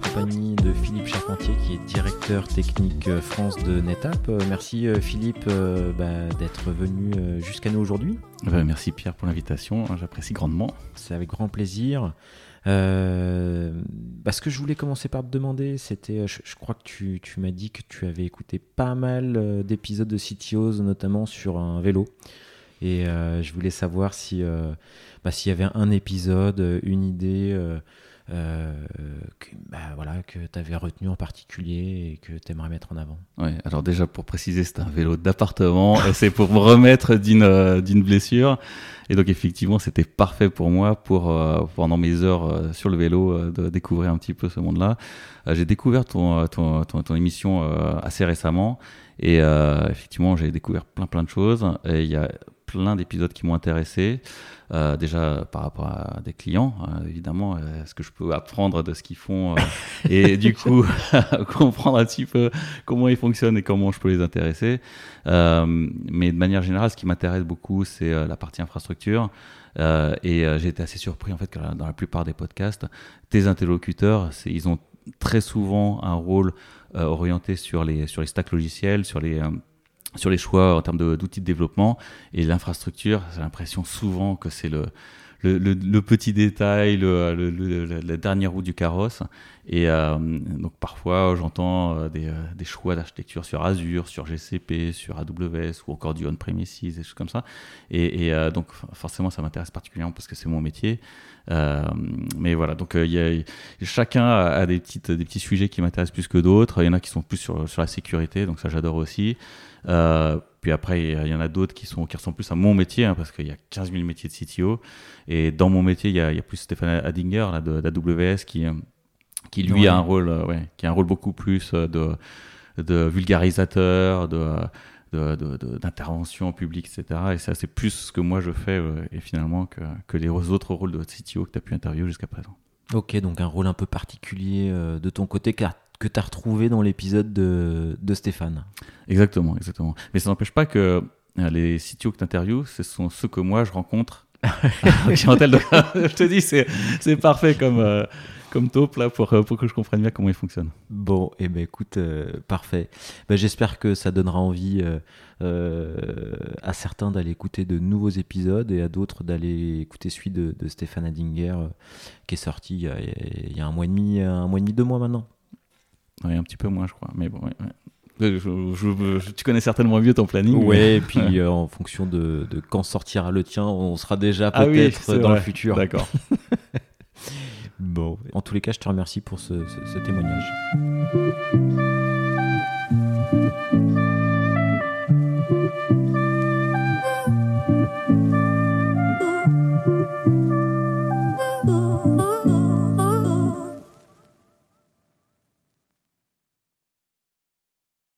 compagnie de Philippe Charpentier, qui est directeur technique euh, France de NetApp. Euh, merci Philippe bah, d'être venu jusqu'à nous aujourd'hui. Bah, merci Pierre pour l'invitation, j'apprécie grandement. C'est avec grand plaisir. Euh, bah, ce que je voulais commencer par te demander, c'était, je, crois que tu, tu m'as dit que tu avais écouté pas mal d'épisodes de CTOs, notamment sur un vélo. Et je voulais savoir si, bah, s'il y avait un épisode, une idée euh, que, bah, voilà, que tu avais retenu en particulier et que tu aimerais mettre en avant Ouais, alors déjà pour préciser, c'est un vélo d'appartement c'est pour me remettre d'une euh, blessure. Et donc effectivement, c'était parfait pour moi pour euh, pendant mes heures sur le vélo de découvrir un petit peu ce monde-là. j'ai découvert ton, ton, ton, émission assez récemment et effectivement, j'ai découvert plein plein de choses. Il y a plein d'épisodes qui m'ont intéressé. Euh, déjà par rapport à des clients, euh, évidemment, euh, ce que je peux apprendre de ce qu'ils font et du coup comprendre un petit peu comment ils fonctionnent et comment je peux les intéresser. mais de manière générale, ce qui m'intéresse beaucoup, c'est la partie infrastructure. et j'ai été assez surpris en fait que dans la plupart des podcasts, tes interlocuteurs, ils ont très souvent un rôle orienté sur les sur les stacks logiciels, sur les sur les choix en termes d'outils de, développement et l'infrastructure, j'ai l'impression souvent que c'est le, le, petit détail, la dernière roue du carrosse. Et euh, donc parfois j'entends euh, des, euh, des, choix d'architecture sur Azure, sur GCP, sur AWS ou encore du on-premises, des choses comme ça. Et, donc forcément ça m'intéresse particulièrement parce que c'est mon métier. mais voilà, donc chacun a des, petits sujets qui m'intéressent plus que d'autres. Il y en a qui sont plus sur, la sécurité, donc ça j'adore aussi. Puis après, il y en a d'autres qui, sont, qui ressemblent plus à mon métier, hein, parce qu'il y a 15 000 métiers de CTO. Et dans mon métier, il y a, il y a plus Stéphane Adinger là, d'AWS qui, euh, qui lui a un rôle, euh, ouais, qui a un rôle beaucoup plus de, de vulgarisateur, de d'intervention publique, etc. Et ça, c'est plus ce que moi je fais, et finalement, que, que les autres rôles de CTO que tu as pu interviewer jusqu'à présent. Ok, donc un rôle un peu particulier de ton côté, car que tu as retrouvé dans l'épisode de, de, Stéphane. Exactement, exactement. Mais ça n'empêche pas que euh, les CTO que tu interviews, ce sont ceux que moi je rencontre. je te dis, c'est parfait comme, euh, comme taupe là, pour, euh, pour que je comprenne bien comment il fonctionne. Bon, et eh ben écoute, parfait. Ben, J'espère que ça donnera envie à certains d'aller écouter de nouveaux épisodes et à d'autres d'aller écouter celui de, de Stéphane Adinger qui est sorti il y, a, il y, a, un mois et demi, un mois et demi, deux mois maintenant. Oui, un petit peu moins, je crois. Mais bon, tu connais certainement mieux ton planning. Oui, et puis euh, en fonction de, quand sortira le tien, on sera déjà ah peut-être dans le futur. D'accord. bon, en tous les cas, je te remercie pour ce, ce témoignage.